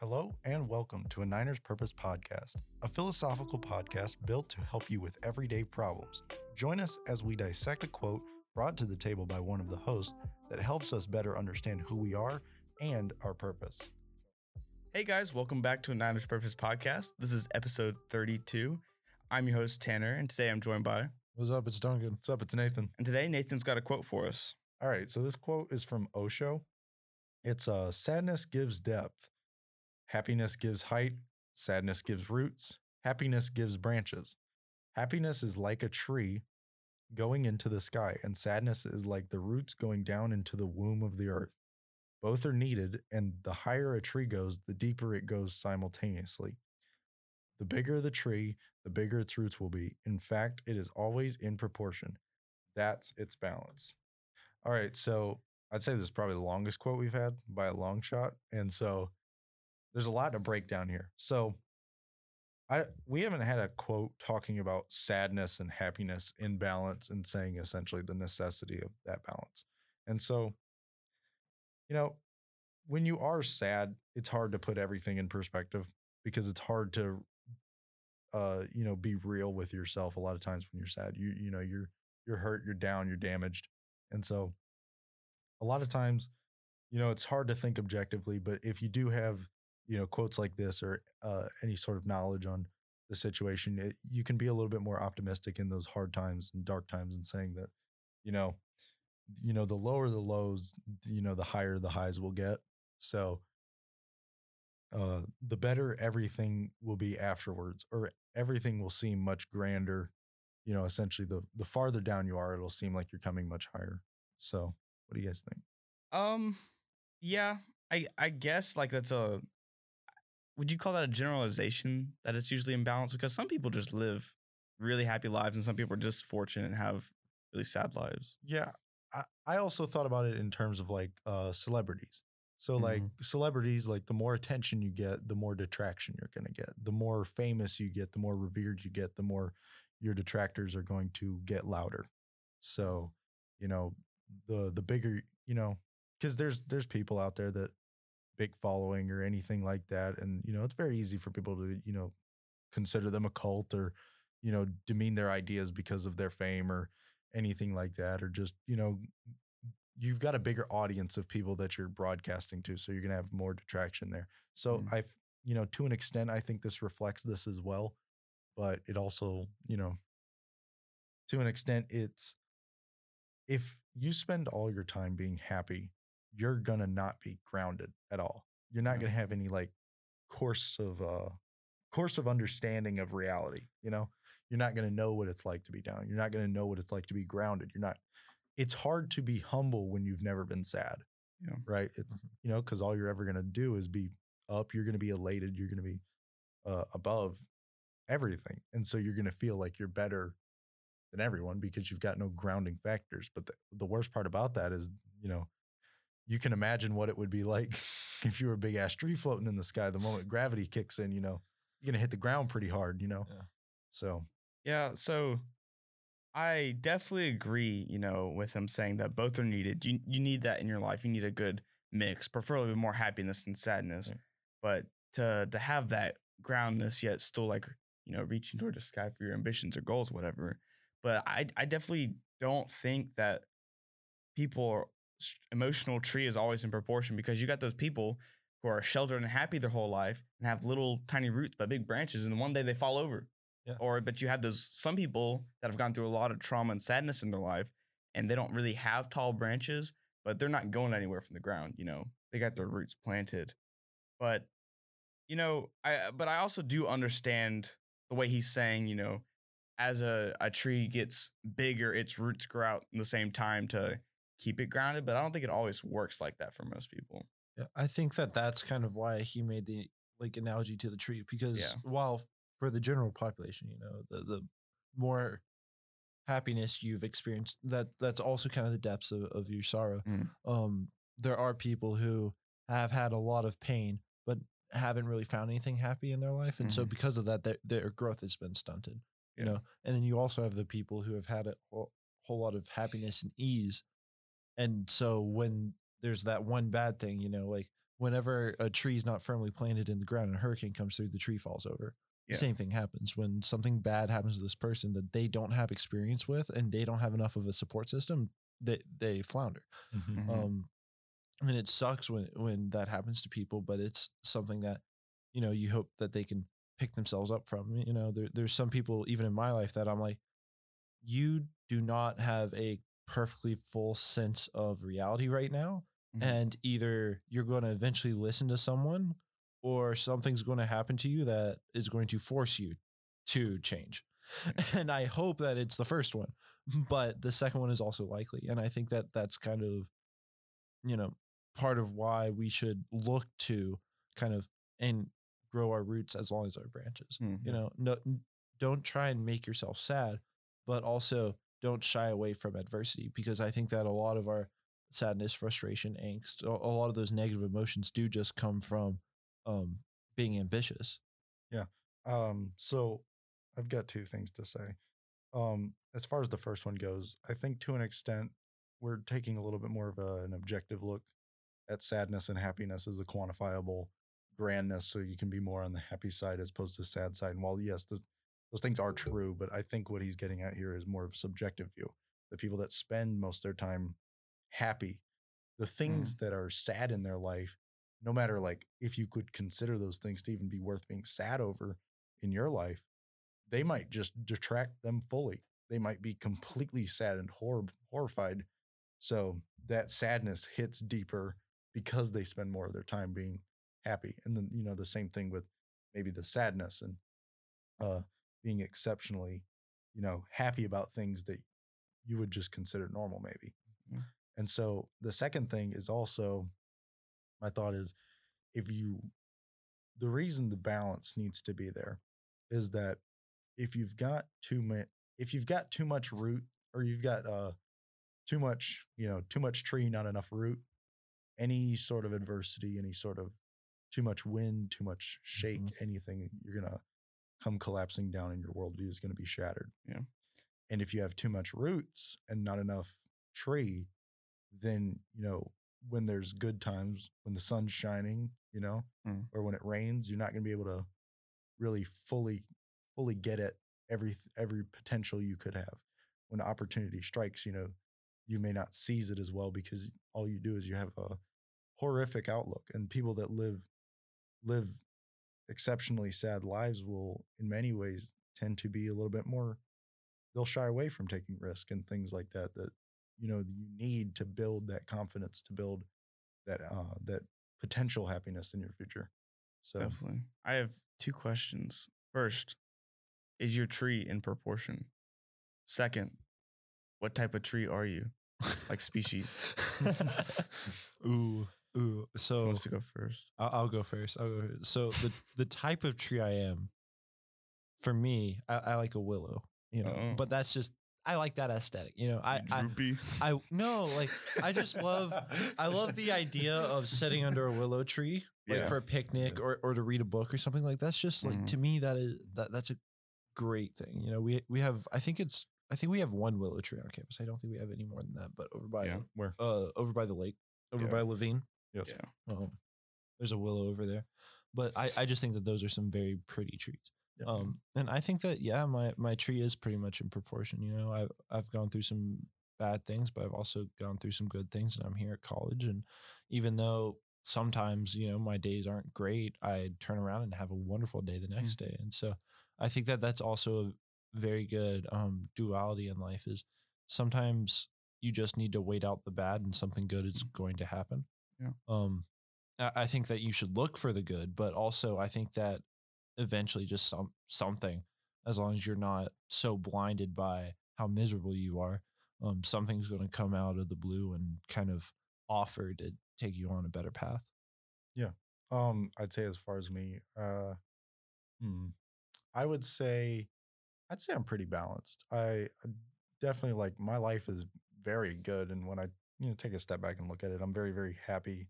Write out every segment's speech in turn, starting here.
Hello and welcome to a Niners Purpose podcast, a philosophical podcast built to help you with everyday problems. Join us as we dissect a quote brought to the table by one of the hosts that helps us better understand who we are and our purpose. Hey guys, welcome back to a Niners Purpose podcast. This is episode 32. I'm your host, Tanner, and today I'm joined by. What's up? It's Duncan. What's up? It's Nathan. And today Nathan's got a quote for us. All right, so this quote is from Osho. It's uh, sadness gives depth, happiness gives height, sadness gives roots, happiness gives branches. Happiness is like a tree going into the sky, and sadness is like the roots going down into the womb of the earth. Both are needed, and the higher a tree goes, the deeper it goes simultaneously. The bigger the tree, the bigger its roots will be. In fact, it is always in proportion. That's its balance. All right, so I'd say this is probably the longest quote we've had by a long shot, and so there's a lot to break down here. So I we haven't had a quote talking about sadness and happiness in balance and saying essentially the necessity of that balance. And so, you know, when you are sad, it's hard to put everything in perspective because it's hard to uh, you know, be real with yourself a lot of times when you're sad. You you know, you're you're hurt, you're down, you're damaged. And so a lot of times, you know, it's hard to think objectively, but if you do have, you know, quotes like this or uh, any sort of knowledge on the situation, it, you can be a little bit more optimistic in those hard times and dark times and saying that, you know, you know, the lower the lows, you know, the higher the highs will get. So, uh, the better everything will be afterwards, or everything will seem much grander. You know, essentially, the the farther down you are, it'll seem like you're coming much higher. So, what do you guys think? Um, yeah, I I guess like that's a. Would you call that a generalization that it's usually imbalanced? Because some people just live really happy lives, and some people are just fortunate and have really sad lives. Yeah, I, I also thought about it in terms of like uh, celebrities. So like Mhm. celebrities, like the more attention you get, the more detraction you're going to get. The more famous you get, the more revered you get, the more your detractors are going to get louder. So, you know, the the bigger, you know, because there's there's people out there that big following or anything like that, and you know, it's very easy for people to you know consider them a cult or you know demean their ideas because of their fame or anything like that, or just you know you've got a bigger audience of people that you're broadcasting to, so you're gonna have more detraction there. So Mm. I, you know, to an extent, I think this reflects this as well, but it also, you know, to an extent, it's if you spend all your time being happy, you're gonna not be grounded at all. You're not gonna have any like course of uh course of understanding of reality. You know, you're not gonna know what it's like to be down. You're not gonna know what it's like to be grounded. You're not. It's hard to be humble when you've never been sad. Yeah. Right. It, Mhm. You know, because all you're ever gonna do is be up. You're gonna be elated. You're gonna be uh, above everything, and so you're gonna feel like you're better than everyone because you've got no grounding factors. But the, the worst part about that is, you know, you can imagine what it would be like if you were a big ass tree floating in the sky. The moment gravity kicks in, you know, you're gonna hit the ground pretty hard, you know. Yeah. So Yeah, so I definitely agree, you know, with him saying that both are needed. You you need that in your life. You need a good mix, preferably more happiness than sadness. But to to have that groundness yet still like, you know, reaching toward the sky for your ambitions or goals, whatever. But I I definitely don't think that people emotional tree is always in proportion because you got those people who are sheltered and happy their whole life and have little tiny roots but big branches and one day they fall over. Or but you have those some people that have gone through a lot of trauma and sadness in their life and they don't really have tall branches but they're not going anywhere from the ground you know? They got their roots planted. But you know i uh, but i also do understand the way he's saying you know as a, a tree gets bigger its roots grow out in the same time to keep it grounded but i don't think it always works like that for most people Yeah, I think that that's kind of why he made the like analogy to the tree because Yeah. while for the general population, you know, the the more happiness you've experienced, that that's also kind of the depths of, of your sorrow. Mm. Um, there are people who have had a lot of pain, but haven't really found anything happy in their life, and so Mhm. because of that, their, their growth has been stunted. You know, and then you also have the people who have had a whole, whole lot of happiness and ease, and so when there's that one bad thing, you know, like whenever a tree is not firmly planted in the ground and a hurricane comes through, the tree falls over. Yeah. The same thing happens when something bad happens to this person that they don't have experience with and they don't have enough of a support system. They they flounder. Mhm. Mhm. Um, and it sucks when when that happens to people, but it's something that you know you hope that they can pick themselves up from. You know, there, there's some people even in my life that I'm like, you do not have a perfectly full sense of reality right now, Mhm. and either you're going to eventually listen to someone, or something's going to happen to you that is going to force you to change. And I hope that it's the first one, but the second one is also likely. And I think that that's kind of, you know, part of why we should look to kind of and grow our roots as long as our branches. Mhm. You know, no, don't try and make yourself sad, but also don't shy away from adversity because I think that a lot of our sadness, frustration, angst, a, lot of those negative emotions do just come from um, being ambitious. Yeah. Um, so I've got two things to say. Um, as far as the first one goes, I think to an extent we're taking a little bit more of a, an objective look at sadness and happiness as a quantifiable grandness, so you can be more on the happy side as opposed to sad side. And while yes, those, those things are true, but I think what he's getting at here is more of a subjective view. The people that spend most of their time happy, the things that are sad in their life, no matter like if you could consider those things to even be worth being sad over in your life, they might just detract them fully. They might be completely sad and hor- horrified. So that sadness hits deeper because they spend more of their time being happy. And then, you know, the same thing with maybe the sadness and uh, being exceptionally, you know, happy about things that you would just consider normal, maybe. Mhm. And so the second thing is also, my thought is if you, the reason the balance needs to be there is that if you've got too much, if you've got too much root or you've got uh too much, you know, too much tree, not enough root, any sort of adversity, any sort of too much wind, too much shake, anything, you're gonna come collapsing down and your worldview is gonna be shattered. Yeah. And if you have too much roots and not enough tree, then you know when there's good times, when the sun's shining, you know, Mm. or when it rains, you're not going to be able to really fully fully get at every every potential you could have. When opportunity strikes, you know, you may not seize it as well because all you do is you have a horrific outlook and people that live live exceptionally sad lives will in many ways tend to be a little bit more they'll shy away from taking risk and things like that that you know you need to build that confidence to build that uh that potential happiness in your future so Definitely. I have two questions. First, is your tree in proportion? Second, what type of tree are you? Like species. ooh, ooh. Who So wants to go first? I'll, I'll go first. I'll go first. So the the type of tree I am, for me, I, I like a willow. You know, Oh. but that's just I like that aesthetic. You know, I I, Droopy. I no like I just love I love the idea of sitting under a willow tree like Yeah. for a picnic or, or to read a book or something like that's just like Mhm. to me that is that that's a great thing. You know, we we have I think it's I think we have one willow tree on campus. I don't think we have any more than that, but over by Yeah. where uh over by the lake, over Yeah. by Levine. Yes Yeah. Um, there's a willow over there, but I, I just think that those are some very pretty trees. Yeah. Um, and I think that yeah, my my tree is pretty much in proportion. You know, I've I've gone through some bad things, but I've also gone through some good things, and I'm here at college. And even though sometimes you know my days aren't great, I turn around and have a wonderful day the next day. And so I think that that's also a very good um, duality in life. Is sometimes you just need to wait out the bad, and something good is going to happen. Yeah. Um, I think that you should look for the good, but also I think that eventually just some something, as long as you're not so blinded by how miserable you are, um, something's going to come out of the blue and kind of offer to take you on a better path. Yeah. Um, I'd say as far as me, uh, hmm, I would say, I'd say I'm pretty balanced. I, I definitely like my life is very good, and when I you know take a step back and look at it, I'm very very happy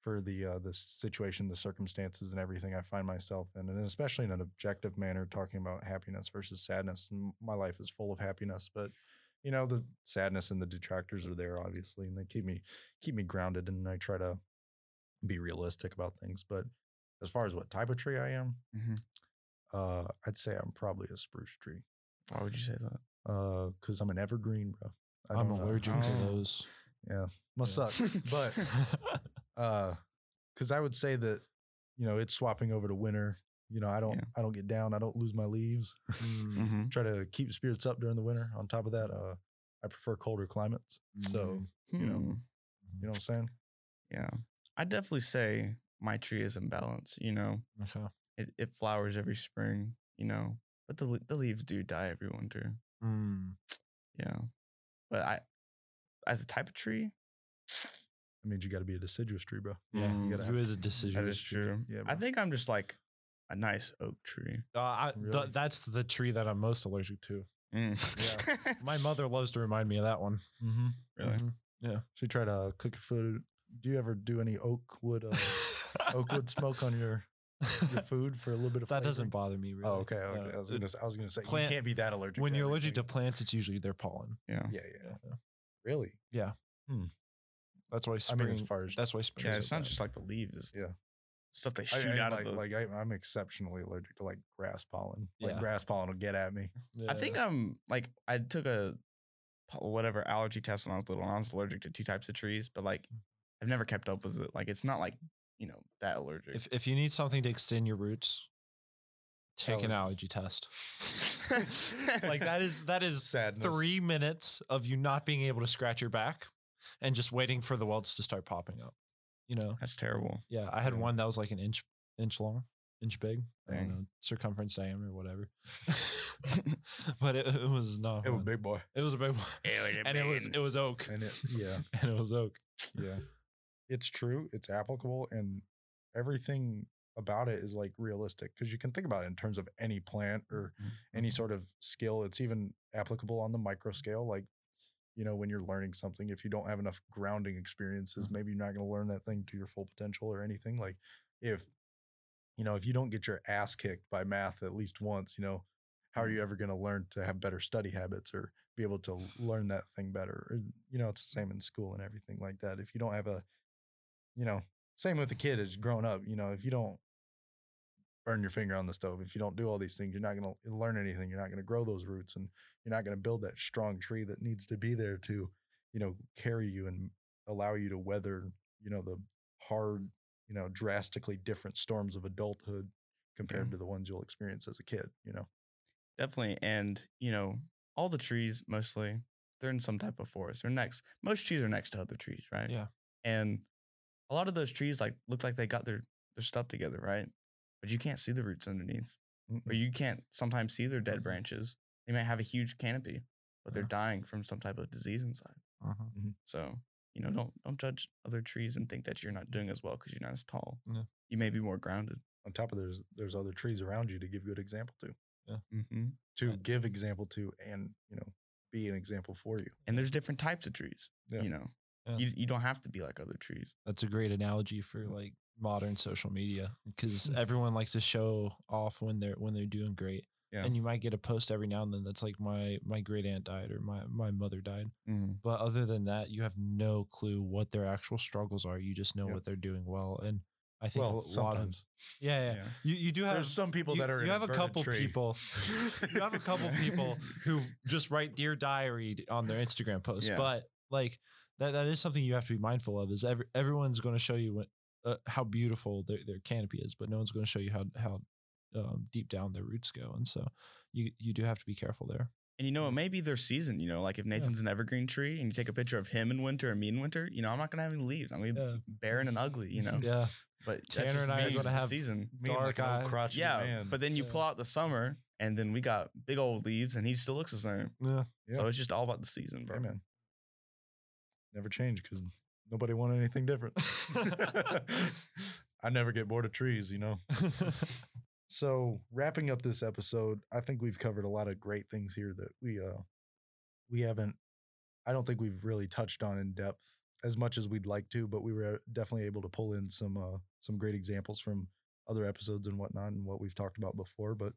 for the uh, the situation, the circumstances, and everything I find myself in, and especially in an objective manner, talking about happiness versus sadness. My life is full of happiness, but you know the sadness and the detractors are there obviously, and they keep me keep me grounded, and I try to be realistic about things. But as far as what type of tree I am, Mhm. uh, I'd say I'm probably a spruce tree. Why would you say that? Uh, because I'm an evergreen, bro. I I'm allergic to those. Yeah, must Yeah. suck. But uh, because I would say that you know it's swapping over to winter. You know, I don't Yeah. I don't get down. I don't lose my leaves. Mm, hmm Try to keep spirits up during the winter. On top of that, uh, I prefer colder climates. So mm, you know, Hmm. you know what I'm saying? Yeah. I definitely say my tree is in balance. You know, okay. it, it flowers every spring, you know, but the, the leaves do die every winter. Mm, Yeah. But I, as a type of tree, That means you got to be a deciduous tree, bro. yeah, Mm, you gotta have- is a decision? that is true. Yeah, I think I'm just like a nice oak tree. Uh, I, th- that's the tree that I'm most allergic to. Mm. My mother loves to remind me of that one. Mm-hmm. really? Mhm. So you try to cook your food. Do you ever do any oak wood, uh, oak wood smoke on your, your food for a little bit of that flavor? doesn't bother me. Really. Oh, okay. okay. No, I was gonna, s- I was gonna say plant- you can't be that allergic. when to you're allergic to plants, it's usually their pollen. Yeah. yeah, yeah, Yeah. Really. Yeah. Hmm. That's why I spring. mean, as far as that's why spring. Yeah, it's so not bad. just like the leaves. Yeah. stuff they shoot I- out like, of the. like I, I'm exceptionally allergic to like grass pollen. Like Yeah. grass pollen will get at me. I think I'm like I took a whatever allergy test when I was little. And I was allergic to two types of trees, but like I've never kept up with it. Like it's not like you know that allergic. if if you need something to extend your roots, take an allergy test. like that is that is Sadness. three minutes of you not being able to scratch your back and just waiting for the welts to start popping up. You know, That's terrible. yeah, I had Yeah. one that was like an inch inch long, inch big. I don't Dang. know, circumference diameter, whatever. but it, it was not. It was fun. big boy. It was a big one, and it was it was oak, And it, yeah, and it was oak. yeah. It's true. It's applicable, and everything about it is like realistic because you can think about it in terms of any plant or Mm-hmm. any sort of skill. It's even applicable on the micro scale. Like, you know, when you're learning something, if you don't have enough grounding experiences, Mhm. maybe you're not going to learn that thing to your full potential or anything. Like, if, you know, if you don't get your ass kicked by math at least once, you know, how are you ever going to learn to have better study habits or be able to learn that thing better? Or, you know, it's the same in school and everything like that. If you don't have a, you know, same with the kid as growing up, you know, if you don't burn your finger on the stove. If you don't do all these things, you're not going to learn anything. You're not going to grow those roots and you're not going to build that strong tree that needs to be there to, you know, carry you and allow you to weather, you know, the hard, you know, drastically different storms of adulthood compared Yeah. to the ones you'll experience as a kid, you know. Definitely. And, you know, all the trees mostly, they're in some type of forest. They're next. Most trees are next to other trees, right? Yeah. And a lot of those trees like look like they got their their stuff together, right? But you can't see the roots underneath. Or Mm-mm. you can't sometimes see their dead branches. They might have a huge canopy, but they're Yeah. dying from some type of disease inside. So, you know, don't don't judge other trees and think that you're not doing as well because you're not as tall. Yeah. You may be more grounded. On top of there's there's other trees around you to give good example to, Mm-hmm. to Right. give example to, and you know, be an example for you. And there's different types of trees. Yeah. You know, Yeah. you you don't have to be like other trees. That's a great analogy for like modern social media because Mm. everyone likes to show off when they're when they're doing great. Yeah. And you might get a post every now and then that's like my my great aunt died or my my mother died. Mm-hmm. But other than that, you have no clue what their actual struggles are. You just know Yeah. what they're doing well. And I think a Well, lot of sometimes yeah, yeah. Yeah. You you do have there's some people you, that are you have a couple tree. people you have a couple people who just write dear diary on their instagram posts Yeah. but like that, that is something you have to be mindful of is every, everyone's going to show you what, uh, how beautiful their, their canopy is but no one's going to show you how how um, deep down their roots go and so you you do have to be careful there And you know, it may be their season. You know, like if Nathan's an evergreen tree and you take a picture of him in winter and me in winter, you know, I'm not gonna have any leaves. I'm gonna be Yeah. barren and ugly. You know, yeah but Tanner and I me, are gonna have season. Me and, dark like, an eye. Yeah, man. but then you Yeah. pull out the summer, and then we got big old leaves, and he still looks the same. yeah So it's just all about the season, bro. Hey, man. Never change because nobody wanted anything different. I never get bored of trees, you know. So wrapping up this episode, I think we've covered a lot of great things here that we uh we haven't I don't think we've really touched on in depth as much as we'd like to, but we were definitely able to pull in some uh some great examples from other episodes and whatnot and what we've talked about before. But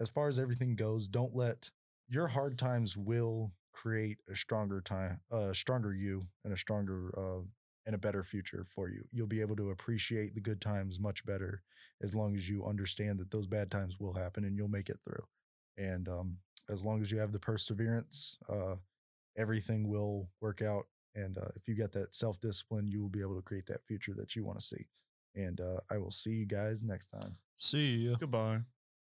as far as everything goes, don't let your hard times will create a stronger time, a stronger you and a stronger uh and a better future for you. You'll be able to appreciate the good times much better as long as you understand that those bad times will happen and you'll make it through. And um, as long as you have the perseverance, uh, everything will work out. And uh, if you get that self discipline, you will be able to create that future that you want to see. And uh, I will see you guys next time. See you. Goodbye.